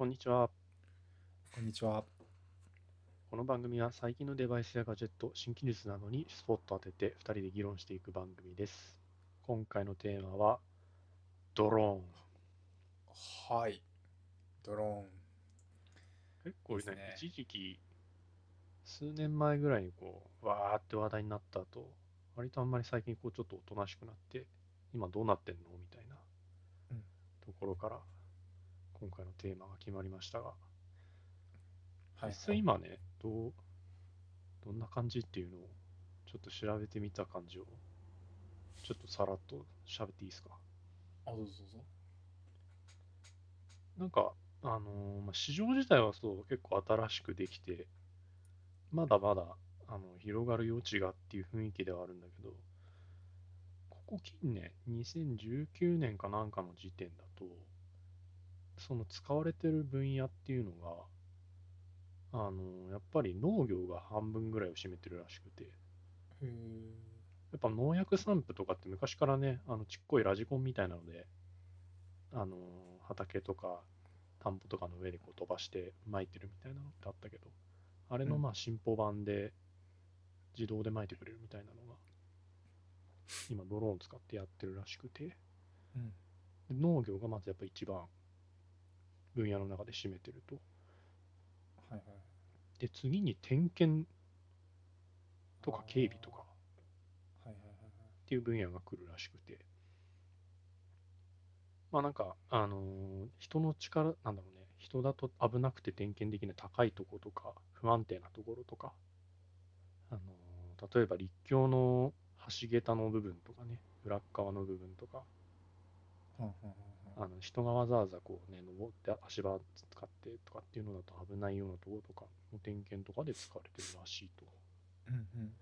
こんにちは。こんにちは。この番組は最近のデバイスやガジェット、新技術などにスポット当てて2人で議論していく番組です。今回のテーマはドローン。はい。ドローン。結構ね、ですね一時期、数年前ぐらいにこう、わーって話題になった後、割とあんまり最近こうちょっとおとなしくなって、今どうなってんの？みたいなうんところから、今回のテーマが決まりましたが、はい実際今ね、どう、どんな感じっていうのを、ちょっと調べてみた感じを、ちょっとさらっと喋っていいですか？あ、どうぞどうぞ。なんか、あのーまあ、市場自体はそう、結構新しくできて、まだまだ、あの、広がる余地がっていう雰囲気ではあるんだけど、ここ近年、2019年かなんかの時点だと、その使われてる分野っていうのが、あのーやっぱり農業が半分ぐらいを占めてるらしくて、へえ。やっぱ農薬散布とかって昔からね、あのちっこいラジコンみたいなので、あの畑とか田んぼとかの上でこう飛ばして撒いてるみたいなのってあったけど、あれのうんまあ進歩版で自動で撒いてくれるみたいなのが、今ドローン使ってやってるらしくて、うん。で農業がまずやっぱ一番分野の中で占めてると。はいはい。で、次に点検とか警備とか。っていう分野が来るらしくて、まあなんか、あのー人の力、なんだろうね、人だと危なくて点検できない高いところとか、不安定なところとか、あのー例えば立橋の橋桁の部分とかね、裏っ側の部分とか、はんはんはんはんあの人がわざわざこうね、登って足場使ってとかっていうのだと危ないようなところとかの点検とかで使われてるらしいと。うんうん。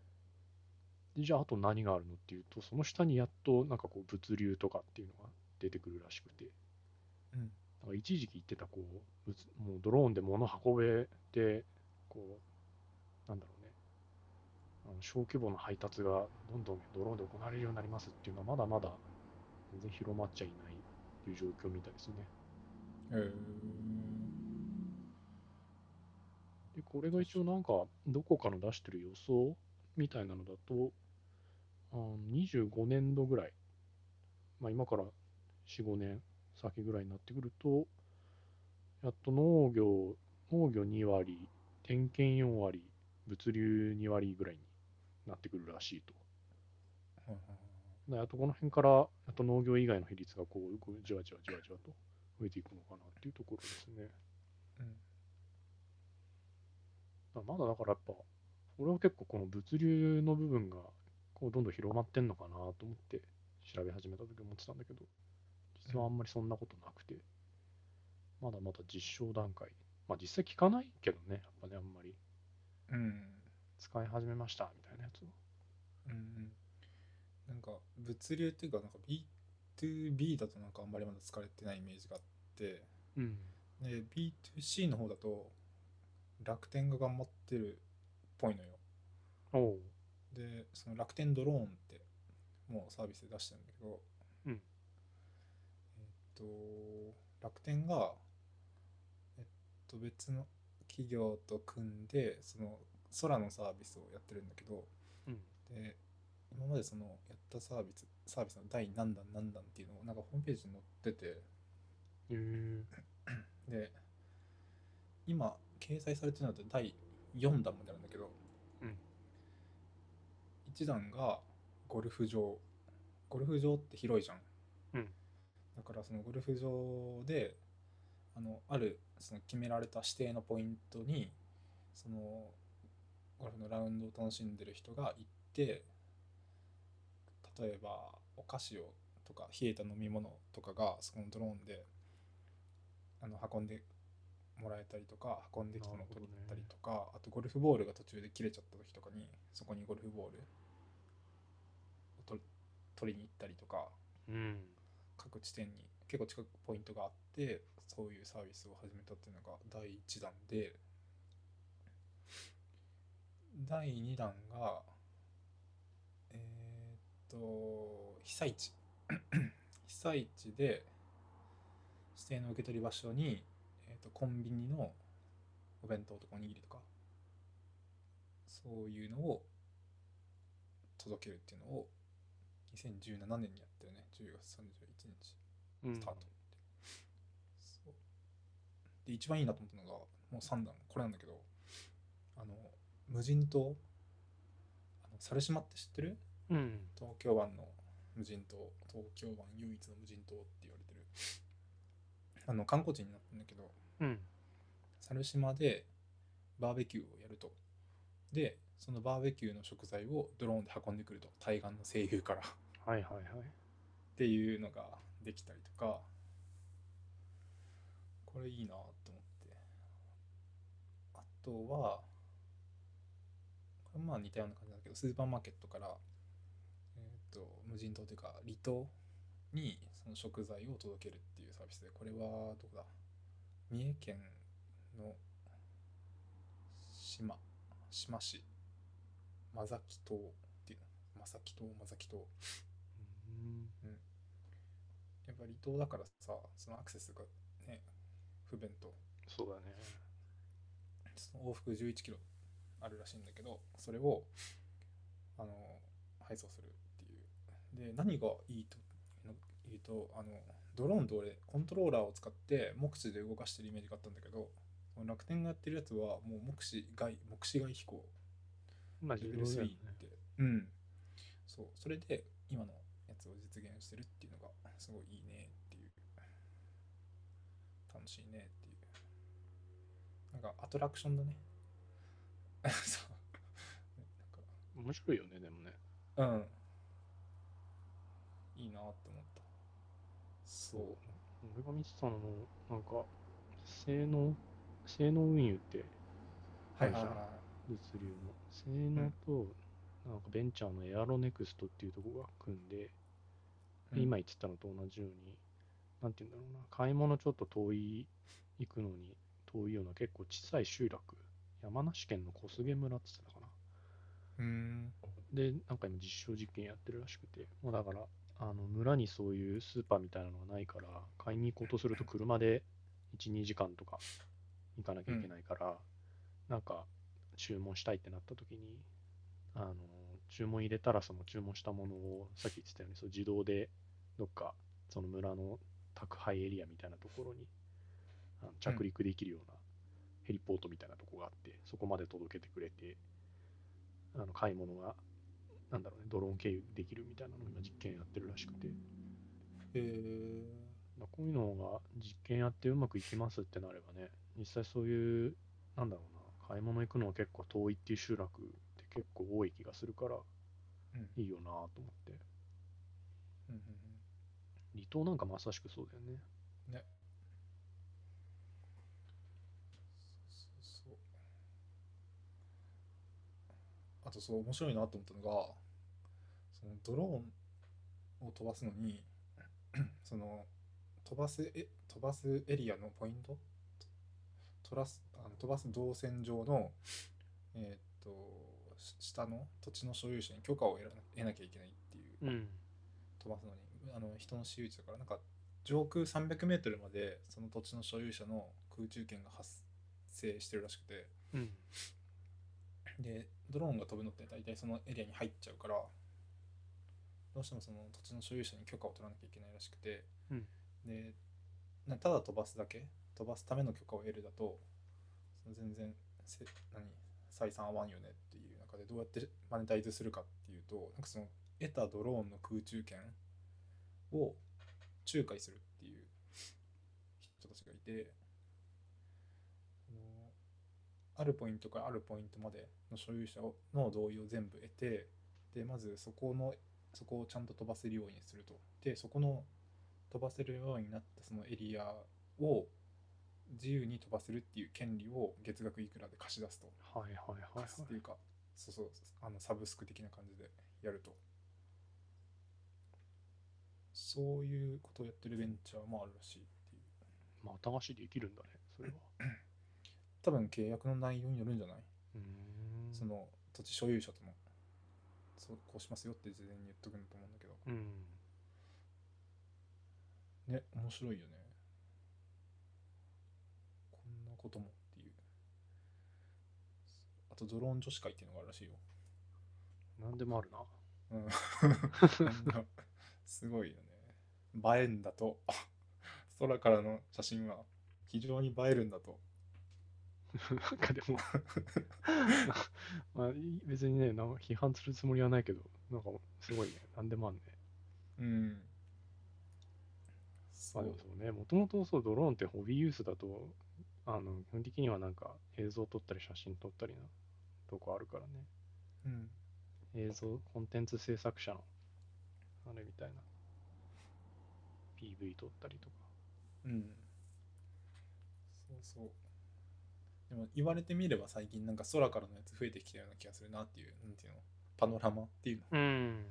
で、じゃあ、あと何があるのっていうと、その下にやっと、なんかこう、物流とかっていうのが出てくるらしくて、うん。なんか一時期言ってた、こう、もうドローンで物運べて、こう、なんだろうね、あの小規模な配達がどんどんドローンで行われるようになりますっていうのは、まだまだ全然広まっちゃいないいう状況みたいですね。へえ。で、これが一応なんか、どこかの出してる予想みたいなのだと、あの25年度ぐらい、まあ今から4、5年先ぐらいになってくると、やっと農業、農業2割、点検4割、物流2割ぐらいになってくるらしいと。あとこの辺から、やっと農業以外の比率がこう、じわじわじわじわと増えていくのかなっていうところですね。うん。あまだだからやっぱ、俺は結構この物流の部分がこうどんどん広まってんのかなと思って調べ始めた時思ってたんだけど、実はあんまりそんなことなくて、まだまだ実証段階。まあ実際聞かないけどね、やっぱね、あんまりうん。使い始めましたみたいなやつを。うんうん。なんか、物流っていうか、なんか B2B だとなんかあんまりまだ使われてないイメージがあって、うん。で、B2C の方だと、楽天が頑張ってるっぽいのよ。で、その楽天ドローンってもうサービスで出してるんだけど、うんえっと、楽天が、えっと、別の企業と組んで、その空のサービスをやってるんだけど、うん。で、今までそのやったサービス、サービスの第何弾何弾っていうのをなんかホームページに載ってて、で、今掲載されてるのって第4弾まであるんだけど、うん。1弾がゴルフ場ゴルフ場って広いじゃん、うん。だからそのゴルフ場であのあるその決められた指定のポイントにそのゴルフのラウンドを楽しんでる人が行って例えばお菓子をとか冷えた飲み物とかがそこのドローンであの運んでもらえたりとか運んできたのを取ったりとか、あとゴルフボールが途中で切れちゃった時とかにそこにゴルフボールを取取りに行ったりとかうん。各地点に結構近くポイントがあってそういうサービスを始めたっていうのが第1弾で第2弾がえーっと被災地。被災地で指定の受け取り場所に、えー、とコンビニのお弁当とかおにぎりとかそういうのを届けるっていうのを2017年にやったよね。10月31日うんスタート、そう。で一番いいなと思ったのがもう3弾これなんだけどあの無人島？あの猿島って知ってる？うん。東京湾の無人島東京湾唯一の無人島って言われてるあの観光地になってるんだけどうん。猿島でバーベキューをやるとでそのバーベキューの食材をドローンで運んでくると対岸の声優からっはいはいはい。ていうのができたりとかこれいいなと思ってあとはこれまあ似たような感じだけどスーパーマーケットからと無人島というか離島にその食材を届けるっていうサービスでこれはどこだ？三重県の島。島市。間崎島っていうの。間崎島？間崎島。うん。やっぱ離島だからさそのアクセスがね不便と。そうだね。往復11キロあるらしいんだけどそれをあの配送するで何がいいと言うとあのドローンと俺コントローラーを使って目視で動かしてるイメージがあったんだけど楽天がやってるやつはもう目視外目視外飛行。まあレベル3自動だよねって、うん。そう。それで今のやつを実現してるっていうのがすごいいいねっていう。楽しいねっていう。なんかアトラクションだね。そう。面白いよね、でもね。なんかうんいいなって思った。そう。俺が見てたのも、なんか、性能、性能運輸って、はいはい。会社は物流の。性能と、なんかベンチャーのエアロネクストっていうところが組んで、うん。今言ってたのと同じように、なんて言うんだろうな、買い物ちょっと遠い、行くのに遠いような結構小さい集落、山梨県の小菅村って言ってたかな。いうーん。で、なんか今実証実験やってるらしくて、もうだから、あの村にそういうスーパーみたいなのがないから、買いに行こうとすると車で1、2時間とか行かなきゃいけないから、なんか注文したいってなった時に、あの、注文入れたらその注文したものを、さっき言ってたように、そう自動でどっかその村の宅配エリアみたいなところにあの着陸できるようなヘリポートみたいなとこがあって、そこまで届けてくれて、あの買い物が、なんだろうね、ドローン経由できるみたいなのを今実験やってるらしくて、へえまあこういうのが実験やってうまくいきますってなればね、実際そういう、なんだろうな、買い物行くのは結構遠いっていう集落って結構多い気がするから、うん。いいよなと思って。うんうん離島なんかまさしくそうだよね。うんねそうそうそうあとそう面白いなと思ったのがそのドローンを飛ばすのに その飛ばすえ飛ばすエリアのポイント？飛ばすあの飛ばす動線上のえーっとし下の土地の所有者に許可を得な得なきゃいけないっていううん。飛ばすのにあの人の私有地だからなんか上空300メートルまでその土地の所有者の空中権が発生してるらしくてうん。でドローンが飛ぶのって大体そのエリアに入っちゃうからどうしてもその土地の所有者に許可を取らなきゃいけないらしくて、うん。でなただ飛ばすだけ飛ばすための許可を得るだとその全然せ何採算合わんよねっていう中でどうやってマネタイズするかっていうとなんかその得たドローンの空中権を仲介するっていう人たちがいてそのあるポイントからあるポイントまでの所有者をの同意を全部得てでまずそこのそこをちゃんと飛ばせるようにすると。でそこの飛ばせるようになったそのエリアを自由に飛ばせるっていう権利を月額いくらで貸し出すと。はいはいはいはい。貸すっていうかそうそうあのサブスク的な感じでやると。そういうことをやってるベンチャーもあるらしいっていう。まあ、新しいできるんだね、それは。多分契約の内容によるんじゃない？その土地所有者とも。そうこうしますよって事前に言っとくんだと思うんだけど。うん。ね面白いよね。こともっていう。あとドローン女子会っていうのがあるらしいよ。なんでもあるな。すごいよね。映えんだと。空からの写真は非常に映えるんだと なんかでもまあ、い別にね、な批判するつもりはないけど、なんかすごいね、なんでもあるね。うんまそうあでもそうね、もともとそう、ドローンってホビーユースだと、あの、基本的にはなんか映像撮ったり写真撮ったりなとこあるからね。うん映像、コンテンツ制作者の、あれみたいな。PV 撮ったりとか。うんそうそうでも言われてみれば最近なんか空からのやつ増えてきたような気がするなっていうなんていうの？パノラマっていううん。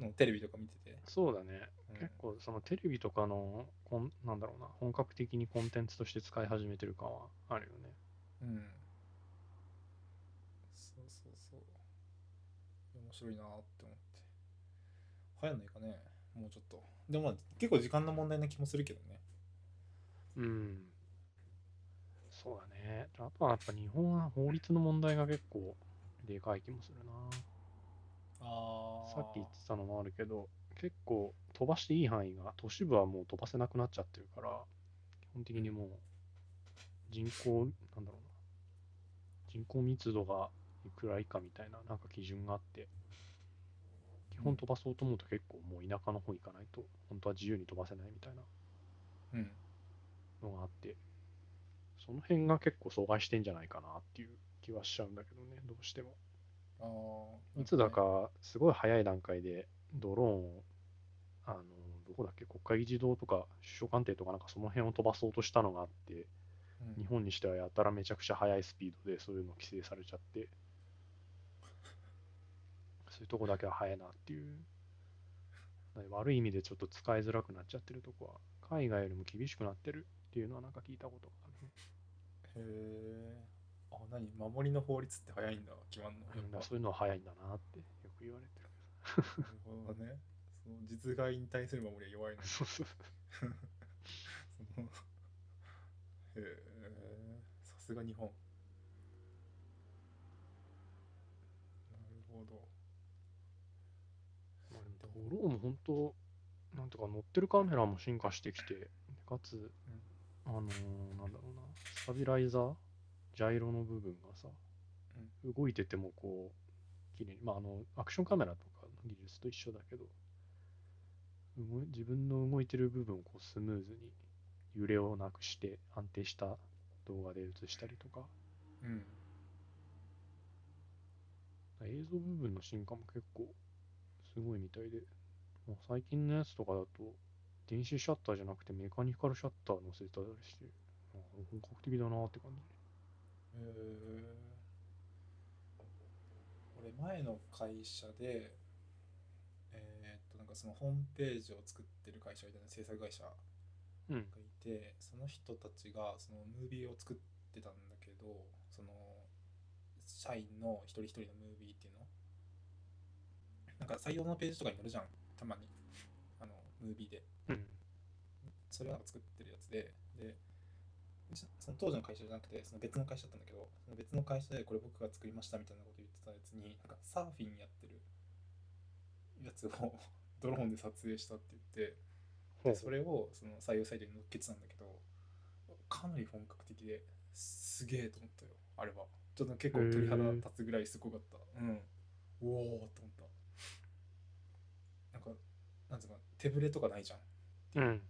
ののテレビとか見てて、そうだね。うん。結構そのテレビとかのこんなんだろうな本格的にコンテンツとして使い始めてる感はあるよね。うん。そうそうそう。面白いなって思って。流行んないかね？もうちょっと。でもまあ結構時間の問題な気もするけどね。うん。そうだね。あとはやっぱ日本は法律の問題が結構でかい気もするな。あさっき言ってたのもあるけど、結構飛ばしていい範囲が都市部はもう飛ばせなくなっちゃってるから、基本的にもう人口、なんだろうな。人口密度がいくら以下みたいななんか基準があって、基本飛ばそうと思うと結構もう田舎の方行かないと、本当は自由に飛ばせないみたいなうんのがあって、その辺が結構阻害してんじゃないかなっていう気はしちゃうんだけどね、どうしても。ああいつだかすごい早い段階でドローンを、あの、どこだっけ、国会議事堂とか首相官邸とかなんかその辺を飛ばそうとしたのがあって、うん日本にしてはやたらめちゃくちゃ速いスピードでそういうの規制されちゃって、そういうとこだけは速いなっていう、悪い意味でちょっと使いづらくなっちゃってるとこは、海外よりも厳しくなってるっていうのはなんか聞いたことがあるね。へえあ何？守りの法律って早いんだ。決まんの？やそういうのは早いんだなってよく言われてる。なるほどね。その実害に対する守りは弱いのにそうそう。そのへえさすが日本。なるほど。まあでもドローンも本当、なんとか乗ってるカメラも進化してきて、でかつ、あのーなんだろうな、スタビライザー、ジャイロの部分がさ、動いててもこう、綺麗に、まああの、アクションカメラとかの技術と一緒だけど、自分の動いてる部分をこうスムーズに揺れをなくして安定した動画で映したりとか、うん。映像部分の進化も結構すごいみたいで、もう最近のやつとかだと、電子シャッターじゃなくてメカニカルシャッター乗せたりして、あ本格的だなって感じ。へえ俺前の会社でえーっとなんかそのホームページを作ってる会社みたいな制作会社がうん。いてその人たちがそのムービーを作ってたんだけどその社員の一人一人のムービーっていうの？なんか採用のページとかに載るじゃん。たまに。あのムービーで。うん。それをなんか作ってるやつで。でじその当時の会社じゃなくてその別の会社だったんだけどその別の会社でこれ僕が作りましたみたいなこと言ってたやつになんかサーフィンやってるやつを ドローンで撮影したって言ってでそれをその採用サイトに載っけてたんだけどかなり本格的ですげえと思ったよあれは。ちょっと結構鳥肌立つぐらいすごかった。うん。おおと思った。なんかなんつうか手ぶれとかないじゃん。うん。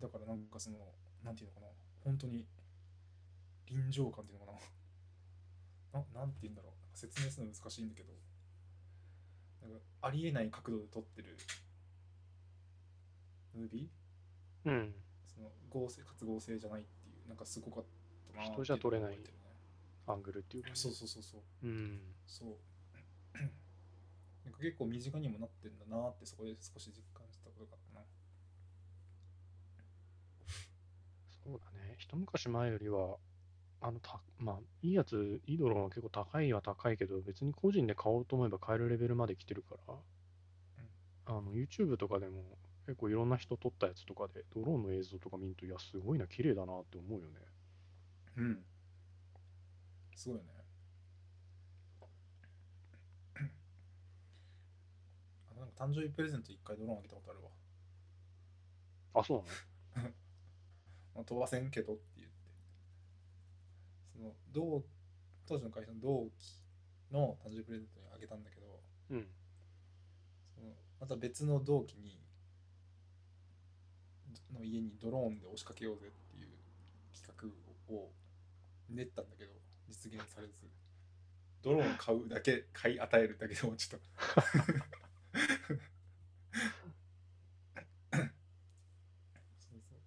だからなんかそのなんていうのかな。本当に臨場感っていうのかな。ななんて言うんだろう。なんか説明するの難しいんだけど。なんかありえない角度で撮ってる。ムービー？うん。その合成かつ合成じゃないっていう。なんかすごかったな人じゃ撮れないアングルっていうか。ね。そうそうそうそう。うん。そう。なんか結構身近にもなってんだなってそこで少し実感したことがあったなそうだね。一昔前よりは、あの、た、まあ、いいやつ、いいドローンは結構高いは高いけど、別に個人で買おうと思えば買えるレベルまで来てるから、あの、YouTube とかでも結構いろんな人撮ったやつとかで、ドローンの映像とか見ると、いや、すごいな、綺麗だなって思うよね。うん。すごいよね。あなんか誕生日プレゼント一回ドローンあげたことあるわ。あ、そうなの？まあ、飛ばせんけどって言って。その同当時の会社の同期の誕生日プレゼントにあげたんだけど、うん。そのまた別の同期にの家にドローンで押しかけようぜっていう企画を練ったんだけど実現されずドローン買うだけ買い与えるだけでもちょっと そうそう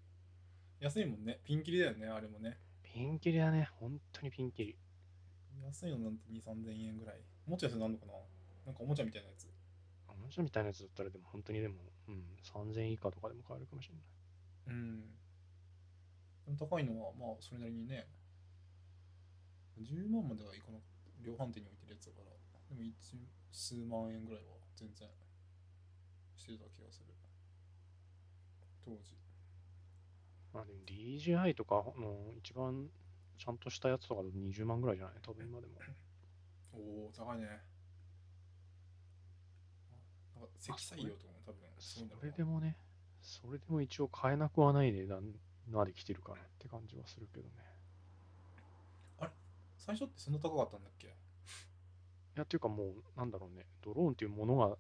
安いもんねピンキリだよねあれもねピンキリだね。本当にピンキリ。安いのなんて2 3 0 0 0円ぐらいもっと安いのあんのかな？なんかおもちゃみたいなやつおもちゃみたいなやつだったら、でも本当にでも、うん、3000円以下とかでも買えるかもしれない。うん。でも高いのは、まあ、それなりにね、10万まではいかなくて、量販店に置いてるやつだから、でも一数万円ぐらいは全然してた気がする。当時。まあでも DJI とかの一番ちゃんとしたやつとかだと20万ぐらいじゃない？多分今でも。おお、高いね。あなんか積載量とかも多分そうれなでもね、それでも一応買えなくはない値段まで来てるかなって感じはするけどね。最初ってそんな高かったんだっけ？いや、っていうかもう、なんだろうね、ドローンっていうものが、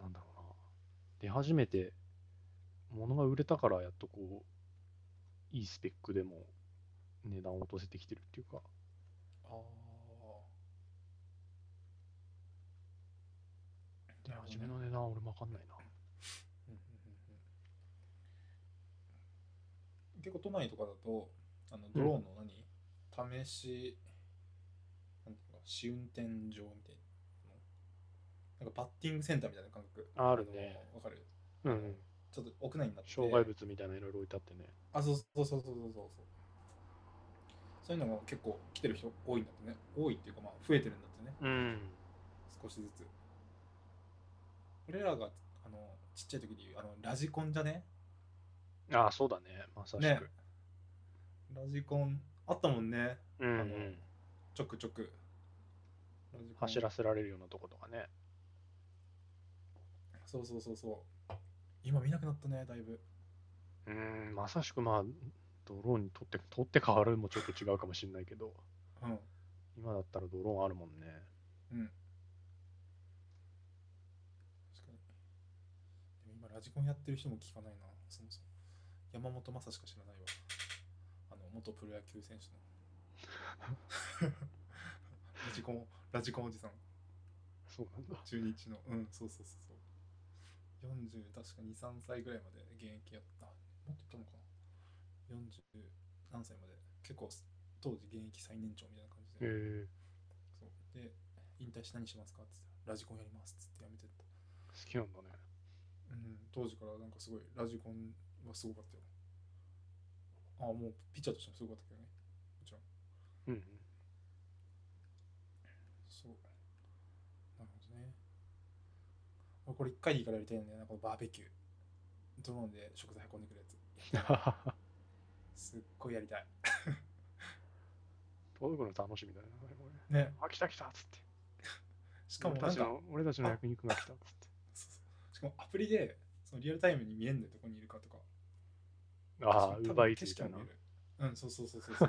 なんだろうな、出始めて、ものが売れたから、やっとこう、いいスペックでも値段を落とせてきてるっていうか、ああ。出始めの値段は俺もわかんないな。うんうんうんうん。結構都内とかだとあのドローンの何、試しなんていうのか試運転場みたいななんかバッティングセンターみたいな感覚。あるね。わかる？うんうん。ちょっと屋内になって。障害物みたいないろいろ置いてあってね。あそうそうそうそうそうそう。そういうのも結構来てる人多いんだってね。多いっていうかまあ増えてるんだってね。うん。少しずつ。俺らがあのちっちゃい時にあのラジコンじゃね？ああそうだね。まさしく、ね、ラジコンあったもんね、うん、うん、あのちょくちょく。走らせられるようなとことかね。そうそうそうそう。今見なくなったねだいぶ。うん、まさしくまあ、ドローンに取って、取って変わるもちょっと違うかもしれないけど、うん。今だったらドローンあるもんね。うん。確かに。でも今ラジコンやってる人も聞かないな。そもそも。山本昌しか知らないわ。あの元プロ野球選手の。ラジコンラジコンおじさん。そうなんだ。中日の。うんそうそうそう40確か23歳ぐらいまで現役やった。もっといったのかな。40何歳まで。結構当時現役最年長みたいな感じへで、え。そう。で引退して何します？かって言ったらラジコンやります？っつってやめてった、好きなんだね。うん、当時からなんかすごいラジコンはすごかったよ。あもうピッチャーとしてもすごかったけどね。もちろん。うんうん。そうなるほどね俺これ一回でいいからやりたいんだよな。このバーベキュー。ドローンで食材運んでくるやつ。すっごいやりたい。届くの楽しみだね。これね。あ、来た来たっつって。しかも俺たちの俺たちの役肉が来たっつって。そうそう。しかもアプリでそのリアルタイムに見えんだよどこにいるかとか。ああ、多分ウーバーイーツみたいな。うんそうそうそうそうそう。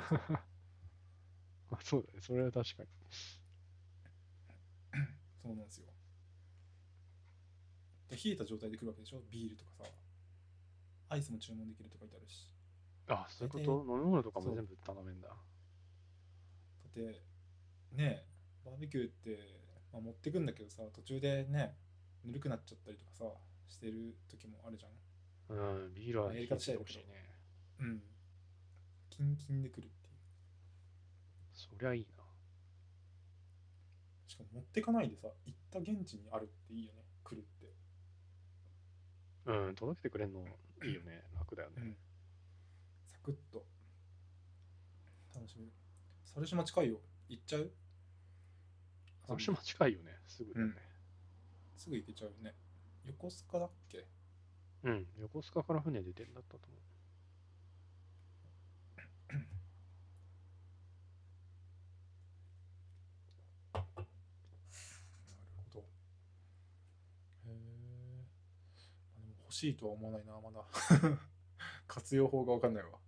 あそうだね。それは確かに。そうなんですよ。で冷えた状態で来るわけでしょ？ビールとかさ。アイスも注文できるとか書いてあるし。あ、そういうこ大と飲み物とかも全部頼めんだ。だってねバーベキューって、まあ、持ってくんだけどさ途中でねぬるくなっちゃったりとかさしてる時もあるじゃん。うん、ビールは冷えてほしいね。うん。キンキンで来るっていう。そりゃいいな。しかも持ってかないでさ行った現地にあるっていいよねうん、届けてくれんのいいよね。楽だよね。うん。サクッと。楽しめる猿島近いよ。行っちゃう？広島近いよね。すぐだよね。すぐ行けちゃうよね。横須賀だっけ？うん、横須賀から船出てんだったと思しいとは思わないな、まだ。活用法がわかんないわ。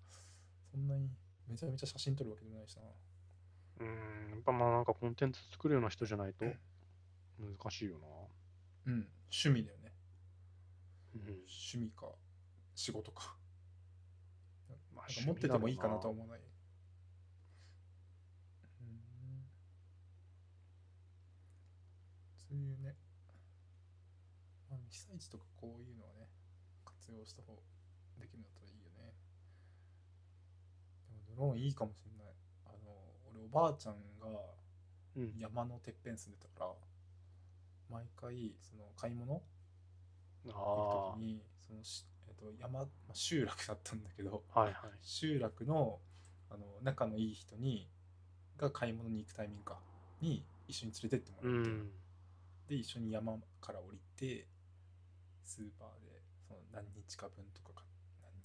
そんなにめちゃめちゃ写真撮るわけでもないしな。うん、やっぱまあなんかコンテンツ作るような人じゃないと難しいよな。うん、趣味だよね。うん、趣味か、仕事か。まあ持っててもいいかなとは思思わない。うんそういうね、まあ、被災地とかこういうのはね、活用した方できるんだったらいいよね。でもドローンいいかもしれない。あの、俺おばあちゃんがうん、山のてっぺん住んでたから、毎回その買い物行あく時に、そのし、えっと山、まあ、集落だったんだけど、あ、はいはい。集落のあの仲のいい人にが買い物に行くタイミングかに一緒に連れてってもうらって、ん、で一緒に山から降りてスーパーで何日か分とか買っ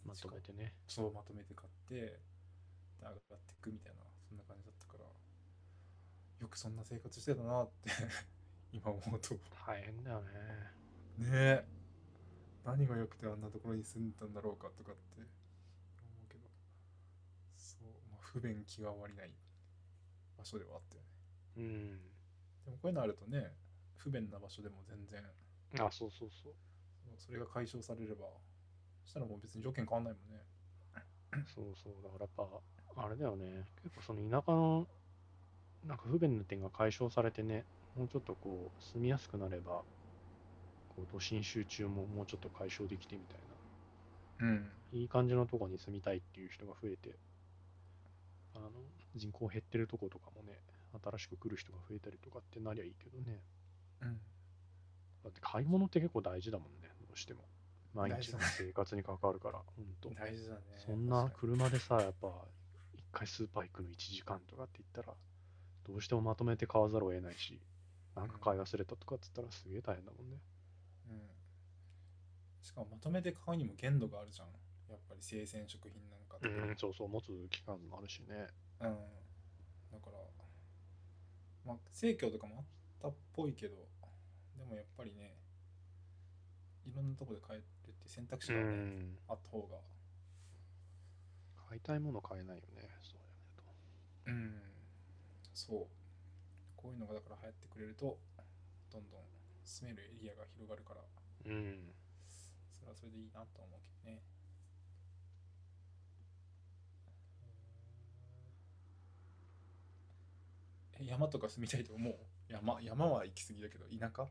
何ま日かとめてね。そうまとめて買ってで上がっていくみたいなそんな感じだったからよくそんな生活してたなって 今思うとね大変だよね。え何が良くてあんなところに住んでたんだろうかとかって思うけどそう、まあ、不便気が悪いない場所ではあったよねうん。でもこういうのあるとね不便な場所でも全然あ、そうそうそう。それが解消されればそしたらもう別に条件変わんないもんねそうそう。だからやっぱ、あれだよね。結構その田舎の、なんか不便な点が解消されてね、もうちょっとこう、住みやすくなれば、こう都心集中ももうちょっと解消できてみたいな。うんいい感じのとこに住みたいっていう人が増えて、あの、人口減ってるとことかもね、新しく来る人が増えたりとかってなりゃいいけどね。うんだって買い物って結構大事だもんね、しても。毎日の生活に関わるから、ほんと。大事だねそんな車でさ、やっぱ、一回スーパー行くの1時間とかって言ったら、どうしてもまとめて買わざるを得ないし、なんか買い忘れたとかって言ったらすげえ大変だもんね。にうんしかもまとめて買うにも限度があるじゃんやっぱり生鮮食品なんかうん、そうそう、持つ期間もあるしね。うん、だから、まあ、生協とかもあったっぽいけど、でもやっぱりね、いろんなとこで買えるっていう選択肢うが、ねん。あった方が、買いたいもの買えないよね、そうやねうん、そう、こういうのがだから流行ってくれると、どんどん住めるエリアが広がるから、と。うん。それはそれでいいなと思うけどね。え山とか住みたいと思う？山山は行き過ぎだけど田舎？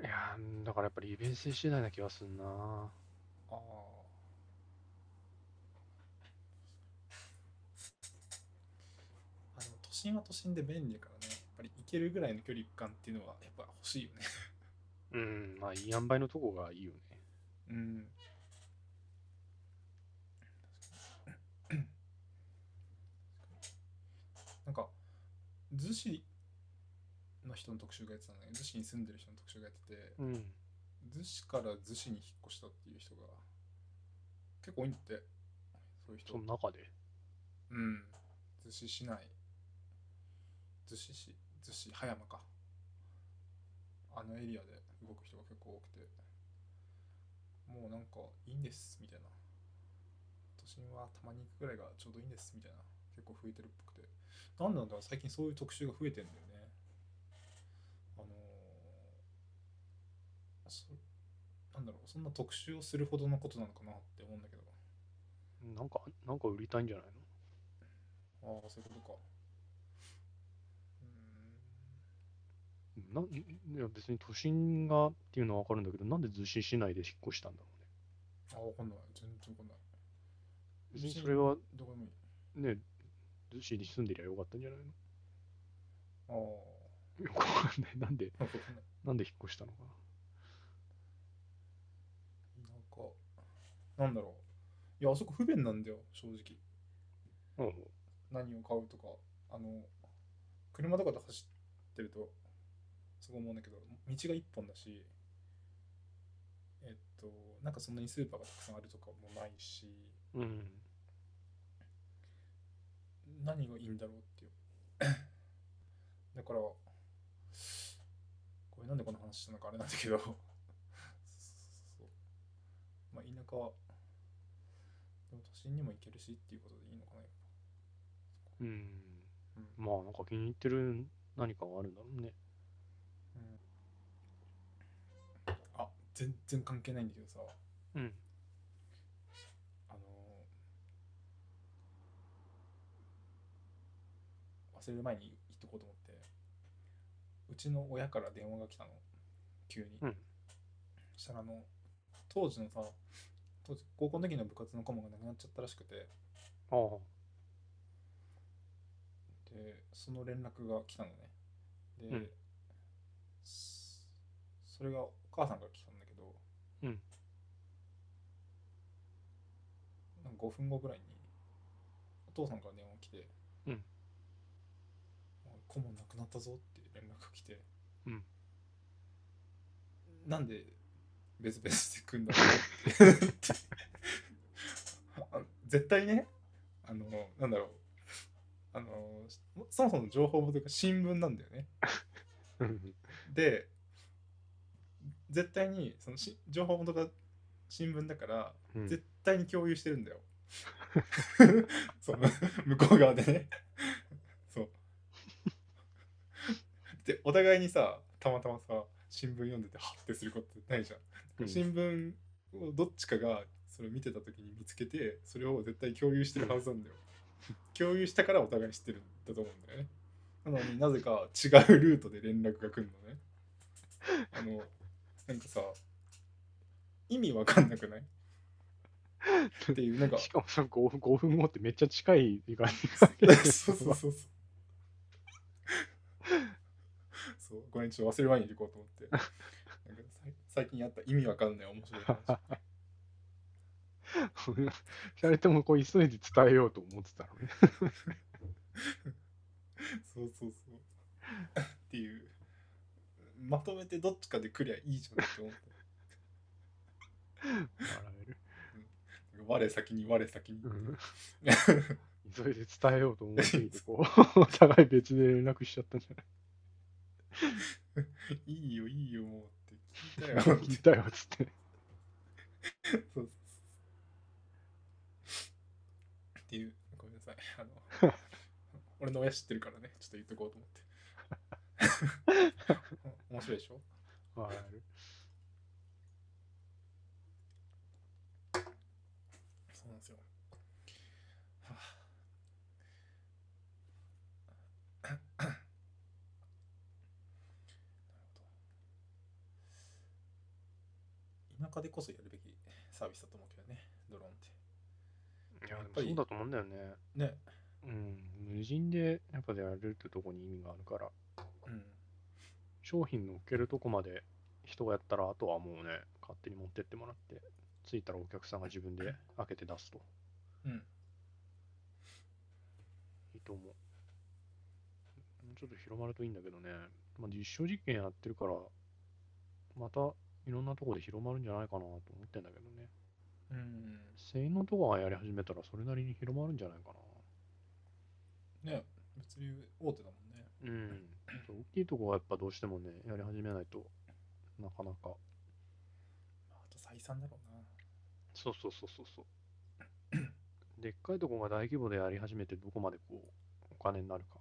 いやー、だからやっぱり利便性次第な気がすんな。ああ。あの都心は都心で便利だからね、やっぱり行けるぐらいの距離感っていうのはやっぱ欲しいよね。うん、まあいい塩梅のとこがいいよね。うん。なんか、逗子の人の特集がやってたのね、逗子に住んでる人の特集がやってて、うん。逗子から逗子に引っ越したっていう人が結構多いんだって、そういう人。その中で？うん。逗子市内。逗子市、逗子、葉山か。あのエリアで動く人が結構多くて、もうなんかいいんですみたいな。都心はたまに行くぐらいがちょうどいいんですみたいな。結構増えてるっぽくて。なんなんだろう、最近そういう特集が増えてんだよね。あのーそなんだろう、そんな特集をするほどのことなのかなって思うんだけど。なんか、なんか売りたいんじゃないの？ああ、そういうことか。うなんいや別に都心がっていうのは分かるんだけど、なんで逗子市内で引っ越したんだろうね？ーん。あ、わかんない。全然わかんない。別にそれはどこでもいい。ね、逗子に住んでりゃよかったんじゃないの？ああ、よくわかんない。なんで、なんで引っ越したのか田舎。なんだろう。いや、あそこ不便なんだよ、正直。な。うん。何を買うとか。あの、車とかで走ってると、すごい思うんだけど、道が一本だし、えっと、なんかそんなにスーパーがたくさんあるとかもないし、うん。何がいいんだろうっていう。だから、これなんでこの話したのかあれなんだけど、そう田舎はでも都心にも行けるしっていうことでいいのかなやっうん。ぱまあ、なんか気に入ってる何かがあるんだろうね。うん、あ全然関係ないんだけどさ。うん。あの忘れる前に言っとこうと思って。うちの親から電話が来たの。急に、うん。そしたらあの当時のさ当時高校の時の部活の顧問が亡くなっちゃったらしくて。ああ。でその連絡が来たのね。で、うん。そそれがお母さんから来たんだけど、うん。なんか5分後ぐらいにお父さんから電話来て「うん。顧問亡くなったぞ」って連絡が来て、うん。なんで別々で組んだのって。あ絶対ねあのなんだろう。あのそもそも情報元が新聞なんだよね。うん。で絶対にそのし情報元が新聞だから、うん。絶対に共有してるんだよ。その向こう側でね。そう。でお互いにさたまたまさ新聞読んでてハッてすることってないじゃん、うん。新聞をどっちかがそれを見てた時に見つけてそれを絶対共有してるはずなんだよ、共有したからお互い知ってるんだと思うんだよね。なのになぜか違うルートで連絡が来るのね。あのなんかさ意味わかんなくない？っていうなんか しかもさ、5分 ,5 分後ってめっちゃ近い時間に。そうそうそうそう。そう、ごめん、ちょっと忘れる前に行こうと思って。なんか最近やった意味わかんない面白い話。二人ともこう急いで伝えようと思ってたのね。そうそうそう。っていう。まとめてどっちかで来りゃいいじゃんって思って。笑える。我先に我先に。うん 急いで伝えようと思いすぎて、こう、お互い別で連絡しちゃったんじゃない？いいよいいよもうって聞いたよ。聞いたよ、つって。そうっていう、ごめんなさい。あの、俺の親知ってるからね、ちょっと言っとこうと思って。面白いでしょ？そうなんですよ。はあ、なるほど。田舎でこそやるべきサービスだと思うけどね、ドローンって。いや、でやっぱりもそうだと思うんだよね。ね。うん。無人でやっぱでやれるってとこに意味があるから、うん。商品の置けるとこまで人がやったら、あとはもうね、勝手に持ってってもらって、着いたらお客さんが自分で開けて出すと。うん。いいと思うちょっと広まるといいんだけどね。まあ、実証実験やってるから、またいろんなとこで広まるんじゃないかなと思ってんだけどね。うん。性能とかがやり始めたらそれなりに広まるんじゃないかね、物流大手だもんね。な。うん。大きいとこはやっぱどうしてもね、やり始めないとなかなか。あと採算だろうな。そうそうそうそうそう。でっかいとこが大規模でやり始めてどこまでこうお金になるか。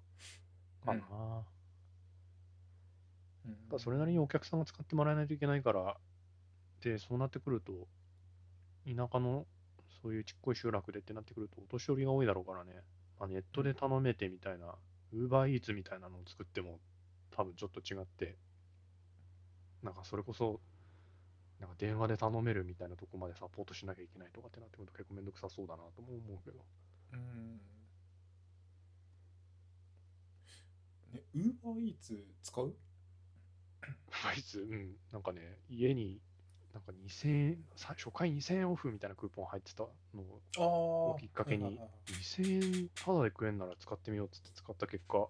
かな。うんぱそれなりにお客さんが使ってもらえないといけないから、で、そうなってくると、田舎のそういうちっこい集落でってなってくると、お年寄りが多いだろうからね、まあ、ネットで頼めてみたいな、ウーバーイーツみたいなのを作っても、多分ちょっと違って、なんかそれこそ、なんか電話で頼めるみたいなとこまでサポートしなきゃいけないとかってなってくると結構めんどくさそうだなとも思うけど。うん。ね、ウーバーイーツ使う？あいつ、うん、なんかね、家に、なんか2000円、さ初回2000円オフみたいなクーポン入ってたのを。きっかけにはいはいはい2000円タダで食えんなら使ってみようっつって使った結果、うん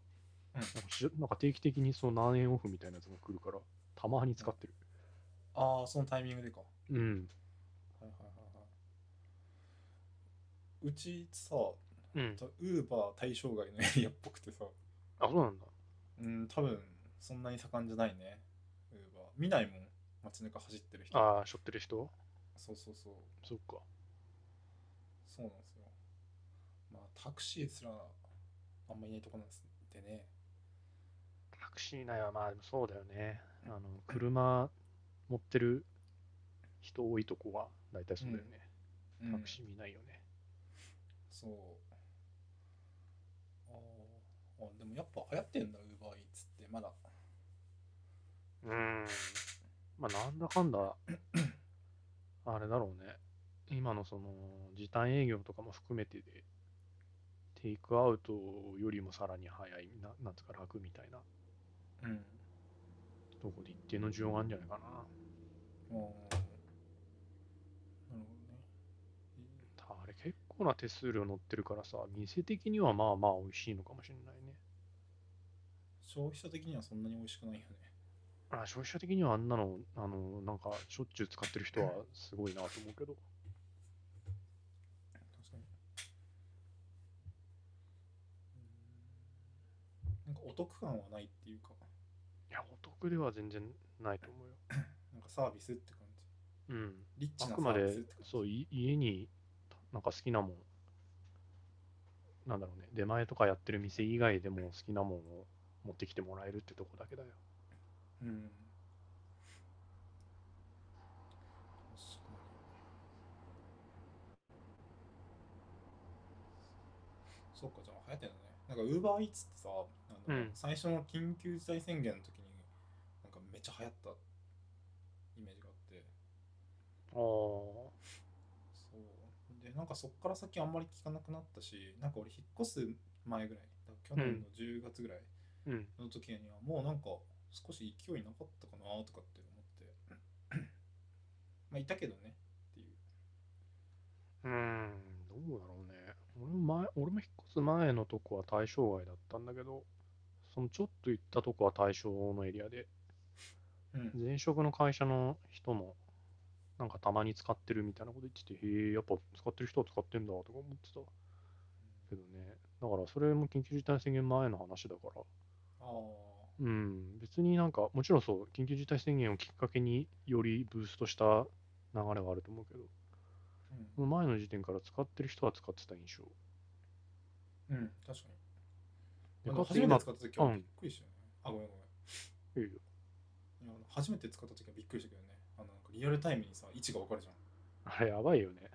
なんかしなんか定期的にその何円オフみたいなやつが来るから、たまに使ってる。ああ、そのタイミングでか。はいうん。はいはいはい。うちさ、うん。ウーバー対象外のエリアっぽくてさ、あ、そうなんだ。うん、多分そんなに盛んじゃないね。見ないもん、街中走ってる人。ああ、しょってる人？そうそうそう。そっか。そうなんですよ。まあタクシーすらあんまいないとこなんですでね。タクシー内はまあでもそうだよね。あの、車持ってる人多いとこは大体そうだよね。うん。タクシー見ないよね。そう。あー。あでもやっぱ流行ってんだウーバーイーツって。まだうーん。まあなんだかんだ、あれだろうね。今のその時短営業とかも含めてで、テイクアウトよりもさらに早い、ななんつうか楽みたいなうんとこで一定の需要があるんじゃないかな。あーなるほどねあれ結構な手数料乗ってるからさ、店的にはまあまあ美味しいのかもしれないね。消費者的にはそんなに美味しくないよねあ消費者的にはあんなの、あの、なんかしょっちゅう使ってる人はすごいなと思うけど。確かに。うん。なんかお得感はないっていうか。いや、お得では全然ないと思うよ。なんかサービスって感じ。うん。リッチなサあくまでービスって感じ。そうい家になんか好きなもん。なんだろうね。出前とかやってる店以外でも好きなもんを持ってきてもらえるってとこだけだようん。確かにそうかじゃあ流行ってんだね。なんかウーバーイーツってさあの、うん最初の緊急事態宣言の時になんかめっちゃ流行ったイメージがあって。ああそう。でなんかそっから先あんまり聞かなくなったしなんか俺引っ越す前ぐらい。だから去年の10月ぐらいうん。の時にはもうなんか少し勢いなかったかなとかって思って。まあいたけどね。っていう。うーんどうだろうね。俺も前俺も引っ越す前のとこは対象外だったんだけどそのちょっと行ったとこは対象のエリアでうん。前職の会社の人もなんかたまに使ってるみたいなこと言っててへえやっぱ使ってる人は使ってんだとか思ってた。けどね。だからそれも緊急事態宣言前の話だから、ああうん、別になんか、もちろんそう、緊急事態宣言をきっかけによりブーストした流れはあると思うけど、うん前の時点から使ってる人は使ってた印象。うん、確かに。か初めて使った時はうんびっくりしたよね。あ、ごめんごめん。いいよいや初めて使った時はびっくりしたけどね。あのなんかリアルタイムにさ、位置が分かるじゃん。あれやばいよね。ね、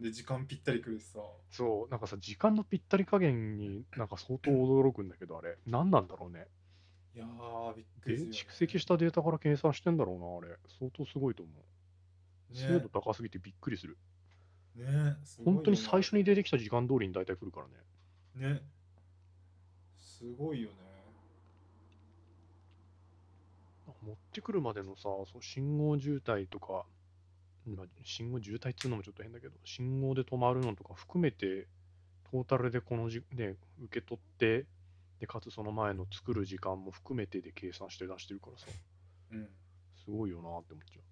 で、時間ぴったり来るしさ。そう、なんかさ、時間のぴったり加減になんか相当驚くんだけど、あれ、何なんだろうね。いやー、びっくでりね。蓄積したデータから計算してんだろうな、あれ。相当すごいと思う。ね精度高すぎてびっくりする。ねすごいよね本当に最初に出てきた時間通りに大体来るからね。ね。すごいよね。持ってくるまでのさ、そう信号渋滞とか、まあ、信号渋滞っつうのもちょっと変だけど、信号で止まるのとか含めて、トータルでこのじ、ね、受け取って、で、かつその前の作る時間も含めてで計算して出してるからさ、うん。すごいよなって思っちゃう。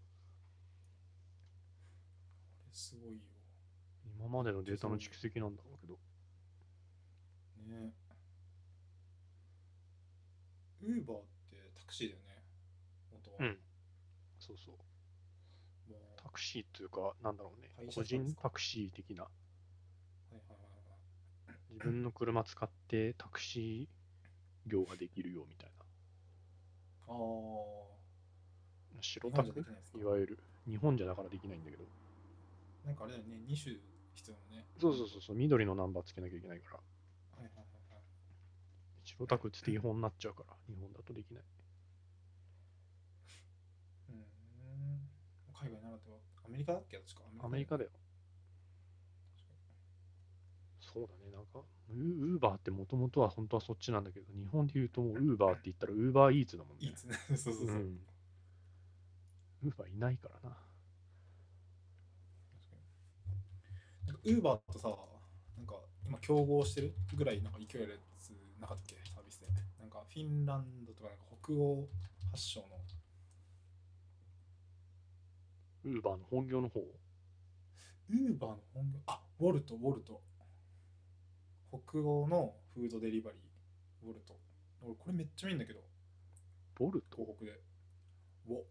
すごいよ。今までのデータの蓄積なんだろうけど。ね。ウーバーってタクシーだよね。元は。うん。そうそう。タクシーというか、なんだろうね個人タクシー的な、はいはいはいはい。自分の車使ってタクシー業ができるよみたいああ。な。白タク？いわゆる。日本じゃだからできないんだけど。なんかあれだよね、2種必要なね。そうそうそうそう、緑のナンバーつけなきゃいけないから。はいはいはいはい。白タクって違法になっちゃうから、日本だとできない。うーん。海外ならでは。アメリカだっけ？確か。アメリカで。だよ。そうだね、なんか、ウーバーってもともとは本当はそっちなんだけど、日本で言うともウーバーって言ったらウーバーイーツだもんね。いいですね。そうそうそう。ウーバーいないからな。ウーバーとさ、なんか今競合してるぐらいなんか勢いあるやつなかったっけサービスで。なんかフィンランドとかなんか北欧発祥のウーバーの本業の方。ウーバーの本業、あ、ウォルト、ウォルト。北欧のフードデリバリー、ウォルト。俺これめっちゃいいんだけど、ボルト？東北で。ウォ、ウ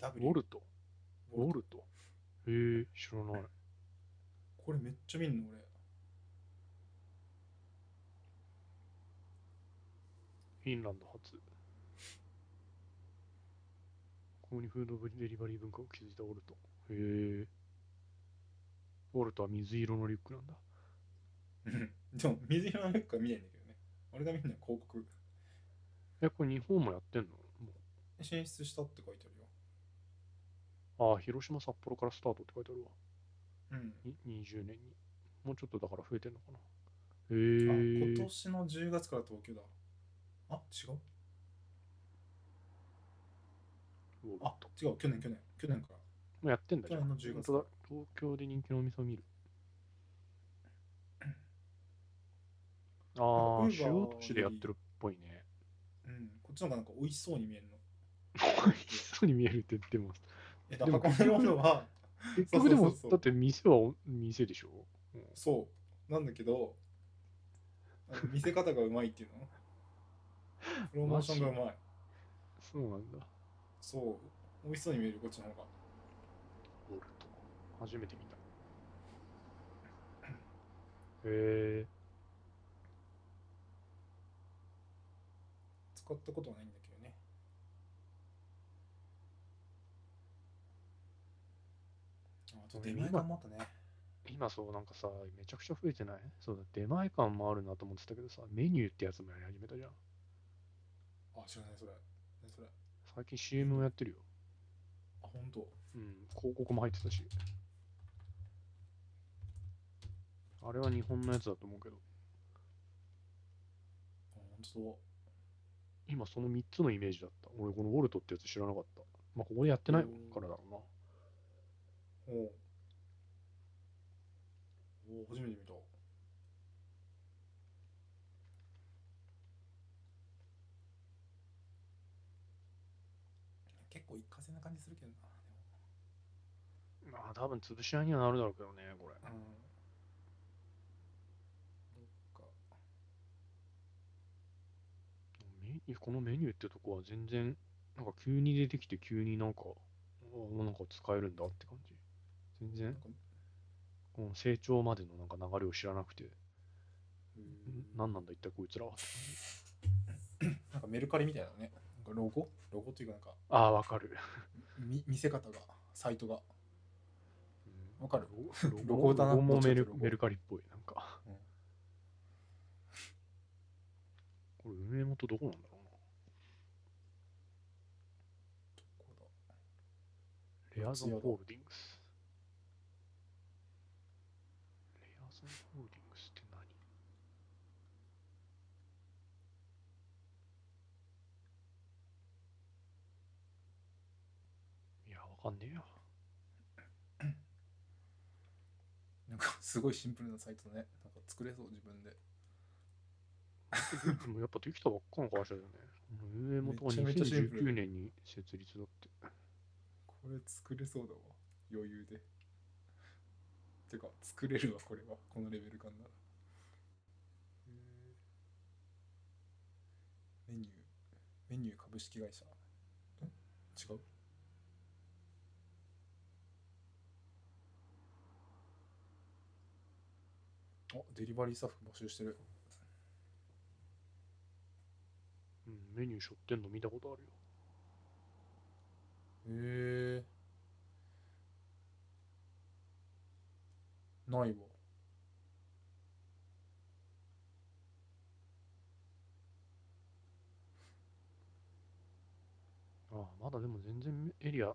W、ォルト？ウォウォルルト？へえ、知らない。これめっちゃ見んの俺。フィンランド初。ここにフードデリバリー文化を築いたオルト。へえ。オルトは水色のリュックなんだ。うんでも水色のリュックは見ないんだけどね。俺が見るのは広告。え、これ日本もやってんの？も進出したって書いてあるよ。うああ、広島、札幌からスタートって書いてあるわ。うん。に20年に。もうちょっとだから増えてんのかな。へあえ。今年の10月から東京だ。あ、違う？あ違う、去年、去年、去年から。もうやってんだじゃん。去年の10月本当だ。東京で人気のお店を見る。ああ、主要都市でやってるっぽいね。うん、こっちの方がなんか美味しそうに見えるの。美味しそうに見えるって言っても、え、だからこのものは、結局でも、だって店はお店でしょ？うんそう、なんだけど、見せ方がうまいっていうの？プロモーションがうまい。そうなんだ。そう、美味しそうに見える、こっちの方が。初めて見た。へえ。使ったことはないんだけどね。あと出前館もあったね。今そうなんかさ、めちゃくちゃ増えてない？そうだ、出前館もあるなと思ってたけどさ、メニューってやつもやり始めたじゃん。あ、知らない、それ。何それ？最近 CM もやってるよ。あ、ほんと。うん、広告も入ってたし。あれは日本のやつだと思うけど、あ、ほんと今その3つのイメージだった。俺このウォルトってやつ知らなかった。まあここでやってないからだろうな。おうおう初めて見た。結構一過性な感じするけどな。まあ多分潰し合いにはなるだろうけどね、これ。うん。どっか。メニューこのメニューってとこは全然、なんか急に出てきて急になんか、あなんか使えるんだって感じ。全然この成長までのなんか流れを知らなくて、何なんだ一体こいつらは？なんかメルカリみたいなね。なんかロゴ？ロゴっていうかなんかああ、わかる。み見せ方が、サイトが。うんわかる？ロロゴだなロゴもメルメルカリっぽい。なんか、うんこれ運営元どこなんだろうな。レアゾンホールディングス？レアゾンホールディングスって何？いや、わかんねえよ。だなんかすごいシンプルなサイトだね。なんか作れそう、自分で。でもやっぱできたばっかの会社だよね。運営元はめちゃめちゃシンプル2019年に設立だって。これ作れそうだわ。余裕で。てか、作れるわ、これは。このレベル感なら。メニュー。メニュー株式会社。ん？違う？あ、デリバリースタッフ募集してる。うん、メニュー背負ってんの見たことあるよ。へえ。ないわ。ああ、まだでも全然エリア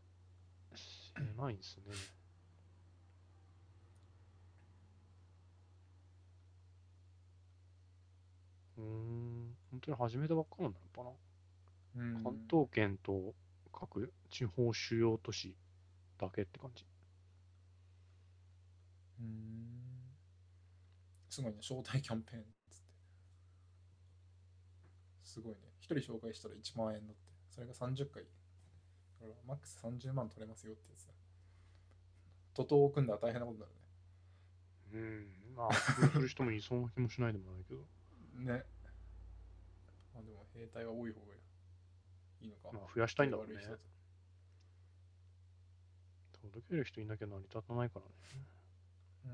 狭いんですね。うーん、本当に始めたばっかなんだのかうんな。関東圏と各地方主要都市だけって感じ。うーん。すごいね、招待キャンペーンっつって。すごいね。一人紹介したら1万円だって。それが30回。だからマックス30万取れますよってやつだ。徒党を組んだら大変なことになるうん、まあ、そうする人もいそうな気もしないでもないけど、ね。あでも兵隊は多い方がいいのか。まあ、増やしたいんだろうね。届ける人いなきゃ成り立たないからね。うん。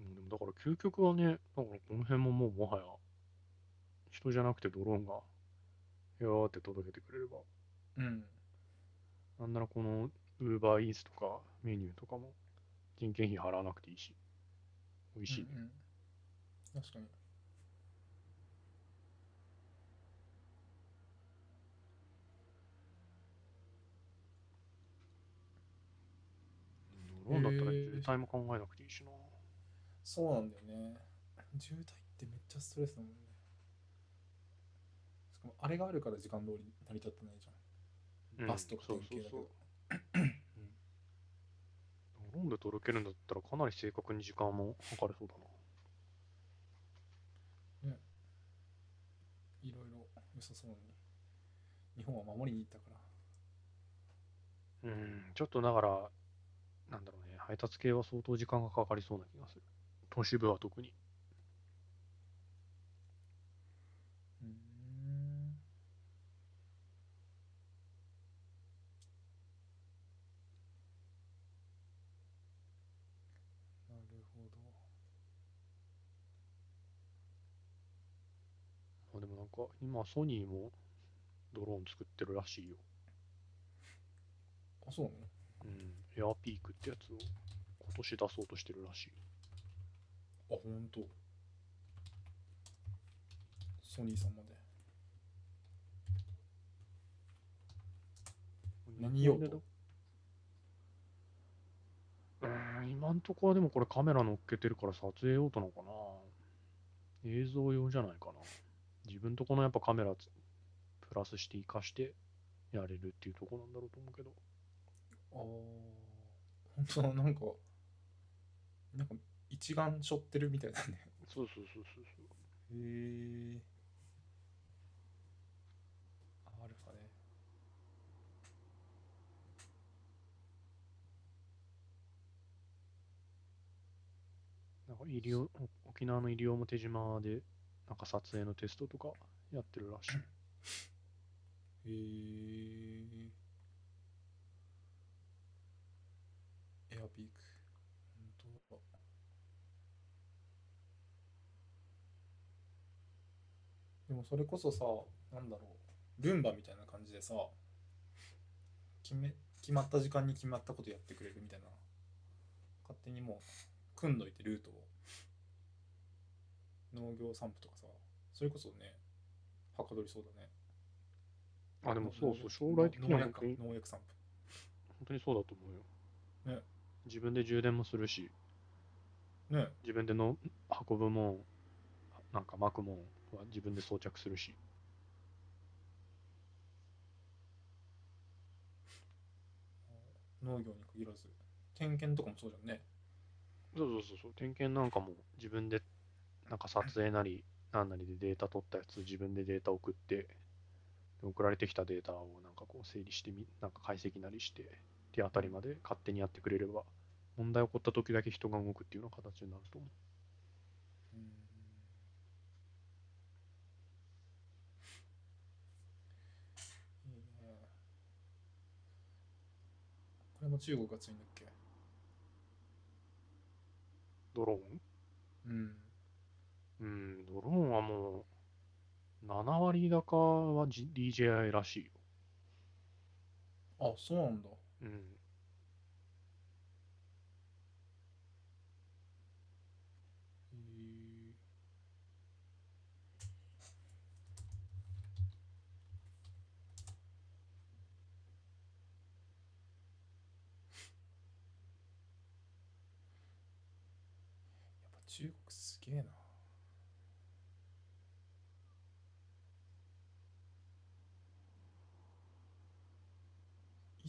うん、でもだから究極はね、だからこの辺ももうもはや、人じゃなくてドローンが、よーって届けてくれれば、うん。なんならこの Uber Eats とかメニューとかも人件費払わなくていいし、美味しいね。うんうん。確かに。ドローンだったら渋滞も考えなくていいしな。そうなんだよね。渋滞ってめっちゃストレスだもんね。しかもあれがあるから時間通り成り立ってないじゃん。うん。バスとか典型だけどそう。そううんドローンで届けるんだったらかなり正確に時間も測れそうだな。いろいろ良さそうに日本は守りに行ったからうん、ちょっとだから、なんだろうね、配達系は相当時間がかかりそうな気がする。都市部は特に。うーんなるほどまあ、でもなんか、今ソニーもドローン作ってるらしいよ。あそうなの？うん、エアピークってやつを今年出そうとしてるらしい。あ本当ソニーさんまで何用？途う？ーん、今んとこはでもこれカメラ乗っけてるから撮影用途なのかな。映像用じゃないかな自分とこのやっぱカメラつプラスして活かしてやれるっていうとこなんだろうと思うけど。ああ本当だなんかなんか一眼背負ってるみたいだねそうそうそうそうそう。へえアルファねなんか医療、お沖縄の西表島でなんか撮影のテストとかやってるらしい。へえエアピーク。本当でもそれこそさなんだろう。ルンバみたいな感じでさ決め決まった時間に決まったことやってくれるみたいな。勝手にもう組んどいてルートを。農業散布とかさそれこそねはかどりそうだね。あ、でもそうそう、将来的には農薬本当に。農薬散本当にそうだと思うよ。ね。自分で充電もするし、布ね。自分での運ぶもん、なんか巻くもんは自分で装着するし。農業に限らず。点検とかもそうじゃんね。そうそうそうそう、点検なんかも自分でなんか撮影なり、なんなりでデータ取ったやつ、自分でデータ送って、で送られてきたデータをなんかこう整理してみ、なんか解析なりして、手当たりまで勝手にやってくれれば、問題起こった時だけ人が動くっていうような形になると思う。うん。これも中国が強いんだっけ？ドローン？うんうん、ドローンはもう、7割高は、G、DJI らしいよ。あそうなんだうん。やっぱ中国すげえな。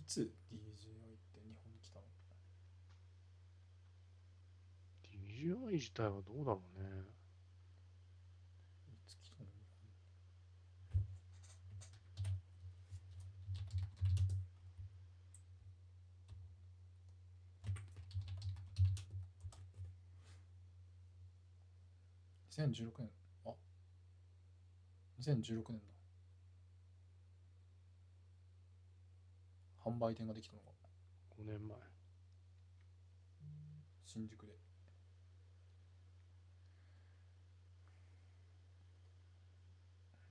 つ DJI って日本に来たの？DJI 自体はどうだろうね。いつ来たの？日本2016年。あ。2016年だ販売店ができたのが。5年前。新宿で。う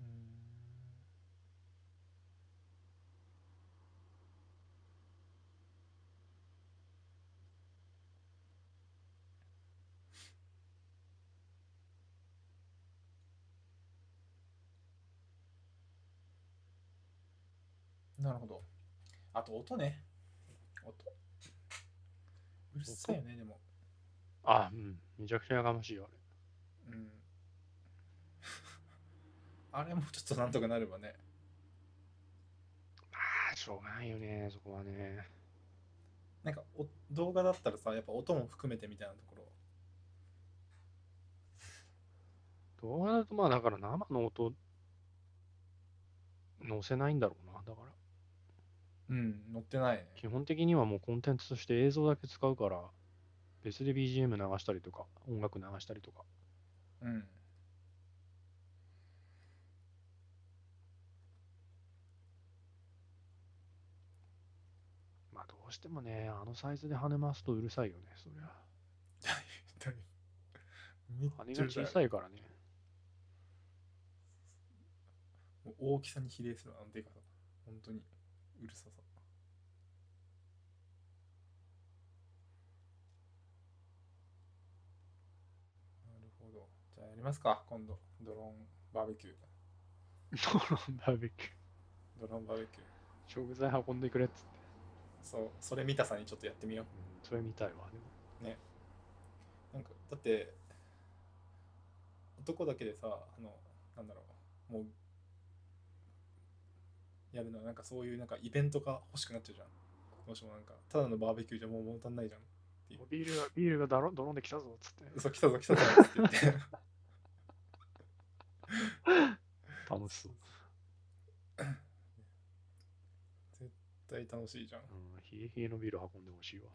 ーん。なるほどあと音ね音うるさいよねでもあ、うん。めちゃくちゃやかましいよ、あれ。うん あれもちょっとなんとかなればねまあ、しょうがないよね、そこはね。なんかお動画だったらさやっぱ音も含めてみたいなところ動画だとまあだから生の音載せないんだろうな。だからうん載ってないね。基本的にはもうコンテンツとして映像だけ使うから別で BGM 流したりとか音楽流したりとか。うん。まあどうしてもねあのサイズで跳ねますとうるさいよねそりゃ。羽が小さいからね。大きさに比例するあのでかさ。本当にうるささ。なるほど。じゃあやりますか。今度。ドローンバーベキュー。ドローンバーベキュー。ドローンバーベキュー。食材運んでくれっつって、そう。それ見たさにちょっとやってみよう。うん、それ見たいわでも。なんかだって男だけでさあのなんだろう。もうやるのはなんかそういうなんかイベントが欲しくなっちゃうじゃん。どうしてもなんかただのバーベキューじゃもう物足んないじゃんビールがビールがドロドローンで来たぞっつって。そう来たぞ来たぞって言って。楽しそう、絶対楽しいじゃん。うん、冷え冷えのビール運んでほしいわ。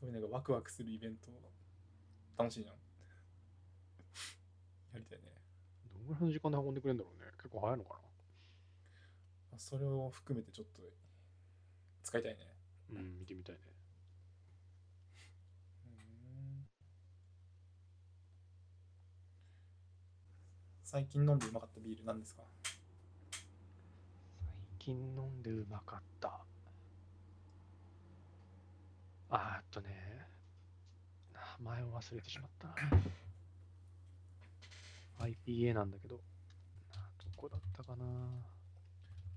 そういうなんかワクワクするイベント。楽しいじゃん。やりたいねぐらいの時間で運んでくれるんだろうね。結構早いのかまあそれを含めてちょっと使いたいね。なうん見てみたいね。うん。最近飲んでうまかったビール何ですか？最近飲んでうまかった。あーっとね。名前を忘れてしまったな IPA なんだけど。などこだったかな。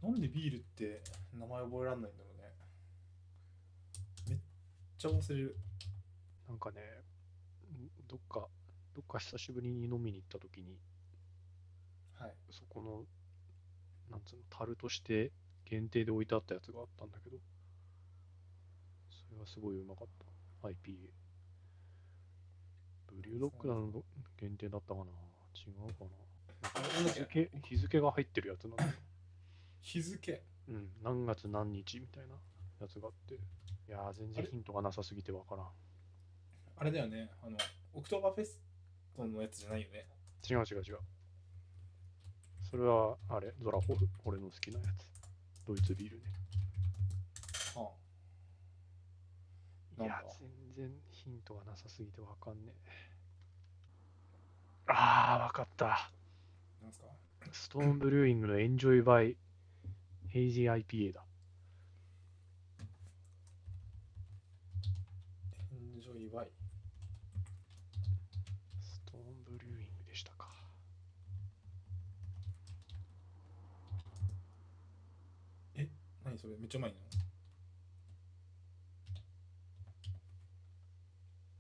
なんでビールって名前覚えらんないんだろうね。めっちゃ忘れる。なんかねんどっかどっか久しぶりに飲みに行った時にはい。そこのなんつうの樽として限定で置いてあったやつがあったんだけどそれはすごいうまかった。IPA ブリュードッグなの限定だったかな違うかな。日け付日付が入ってるやつなんだ。よ日付。うん何月何日みたいなやつがあって。いやー全然ヒントがなさすぎてわからん。あれだよね。あのオクトーバーフェストのやつじゃないよね。違う違う違う。それはあれゾラホフ俺の好きなやつ。ドイツビールね。あ。なんだいや、全然ヒントがなさすぎてわかんねえ。ああ、わかった。なんですか？ストーンブルーイングのエンジョイバイヘイジー IPA だ。エンジョイワイストーンブルーイングでしたか。何それ？めっちゃうまいの？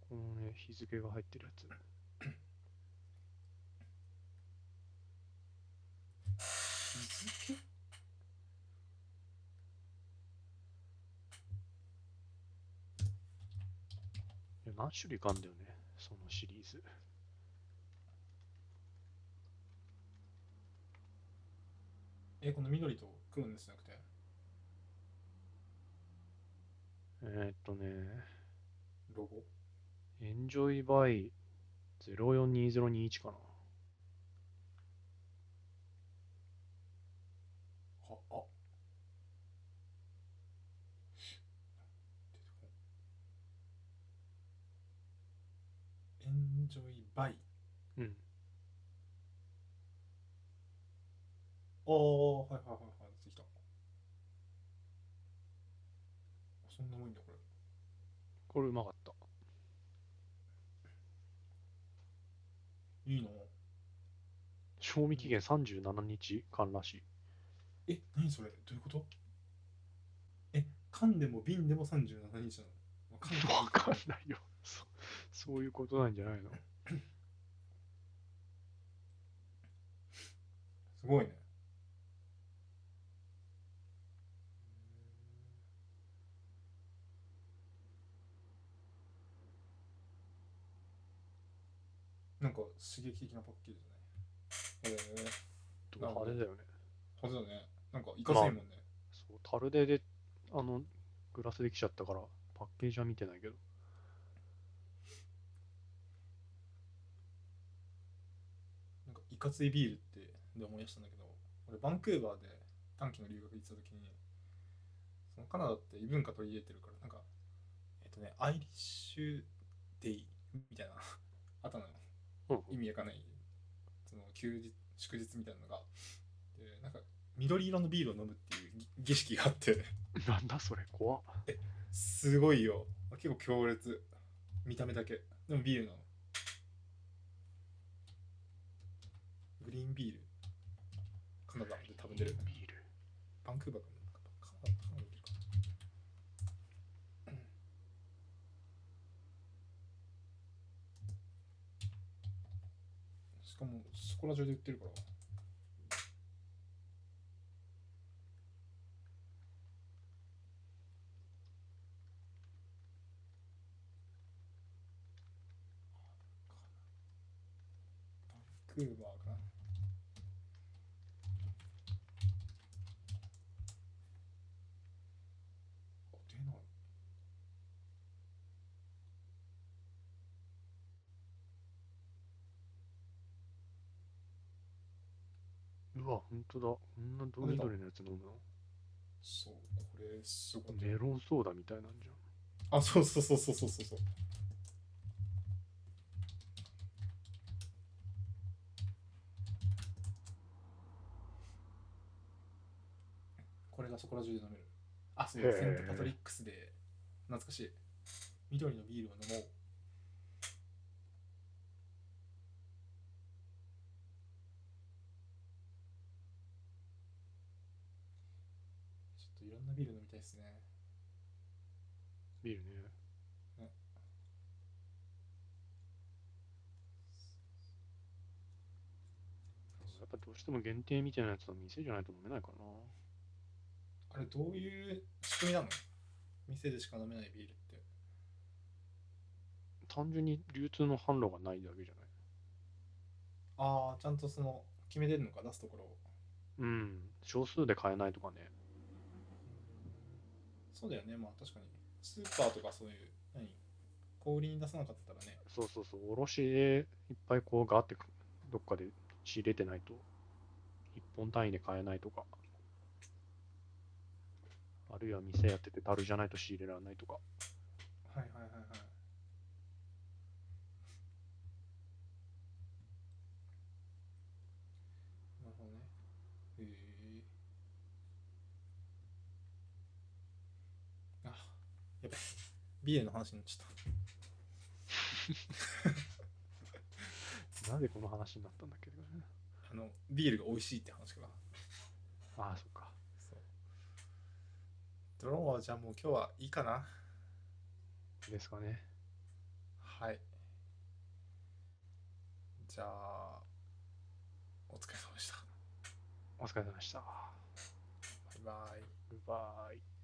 このね、日付が入ってるやつ。日付何種類かあんだよね、そのシリーズ。えこの緑と黒のやつじゃなくて？えー、っとね、ロゴエンジョイバイ042021かな。ああンジョイバイ。うん。ああ、はいはいはいはい。出てきた。そんなもんだ、これ。これうまかった。いいな。賞味期限37日間らしい。え、何それ？どういうこと？え、缶でも瓶でも37日なの？わかんないわかんないよ。そそういうことなんじゃないの？すごいね。なんか刺激的なパッケージだね。へえとか派手だよね。ー、はずだね。なんかいかせいもんね。そう、タルデで、あの、グラスできちゃったから、パッケージは見てないけど。なんかついビールってで思い出したんだけど、俺バンクーバーで短期の留学行ってた時に、そのカナダって異文化取り入れてるから、なんか、えっとね、アイリッシュデイみたいな、あったのよ。うん意味わかんない、その休日、祝日みたいなのが。で、なんか、緑色のビールを飲むっていう儀儀式があって、なんだそれ、怖っ。すごいよ。結構強烈。見た目だけ。でもビールなの。グリーンビール。カナダで食べてる。ビール。バンクーバーかなカナダカナダかしかもそこら中で売ってるからバンクーバーかなあ出ないうわ、ほんとだ。こんなど緑のやつ飲むの？そうこれすごいメロンソーダみたいなんじあそうそうそうそうそうそう。そうこれがそこら中で飲める。あそうセントパトリックスで。懐かしい。緑のビールを飲もうちょっといろんなビール飲みたいですね。ビールね。やっぱどうしても限定みたいなやつは店じゃないと飲めないかな。あれどういう仕組みなの？店でしか飲めないビールって単純に流通の販路がないだけじゃない？ああちゃんとその決めてるのか？出すところをうん。少数で買えないとかね。そうだよねまあ確かにスーパーとかそういう何？小売りに出さなかったらねそうそうそう。卸でいっぱいこうガーってどっかで仕入れてないと、一本単位で買えないとか。あるいは店やってて樽じゃないと仕入れられないとか。はいはいはいはいなるほどねへえあやべビールの話になっちゃった なぜこの話になったんだっけどね。あのビールが美味しいって話からああ、そっか。そうドローンはじゃあもう今日はいいかなですかね。はいじゃあお疲れ様でしたお疲れ様でした。バイバイグッバイ。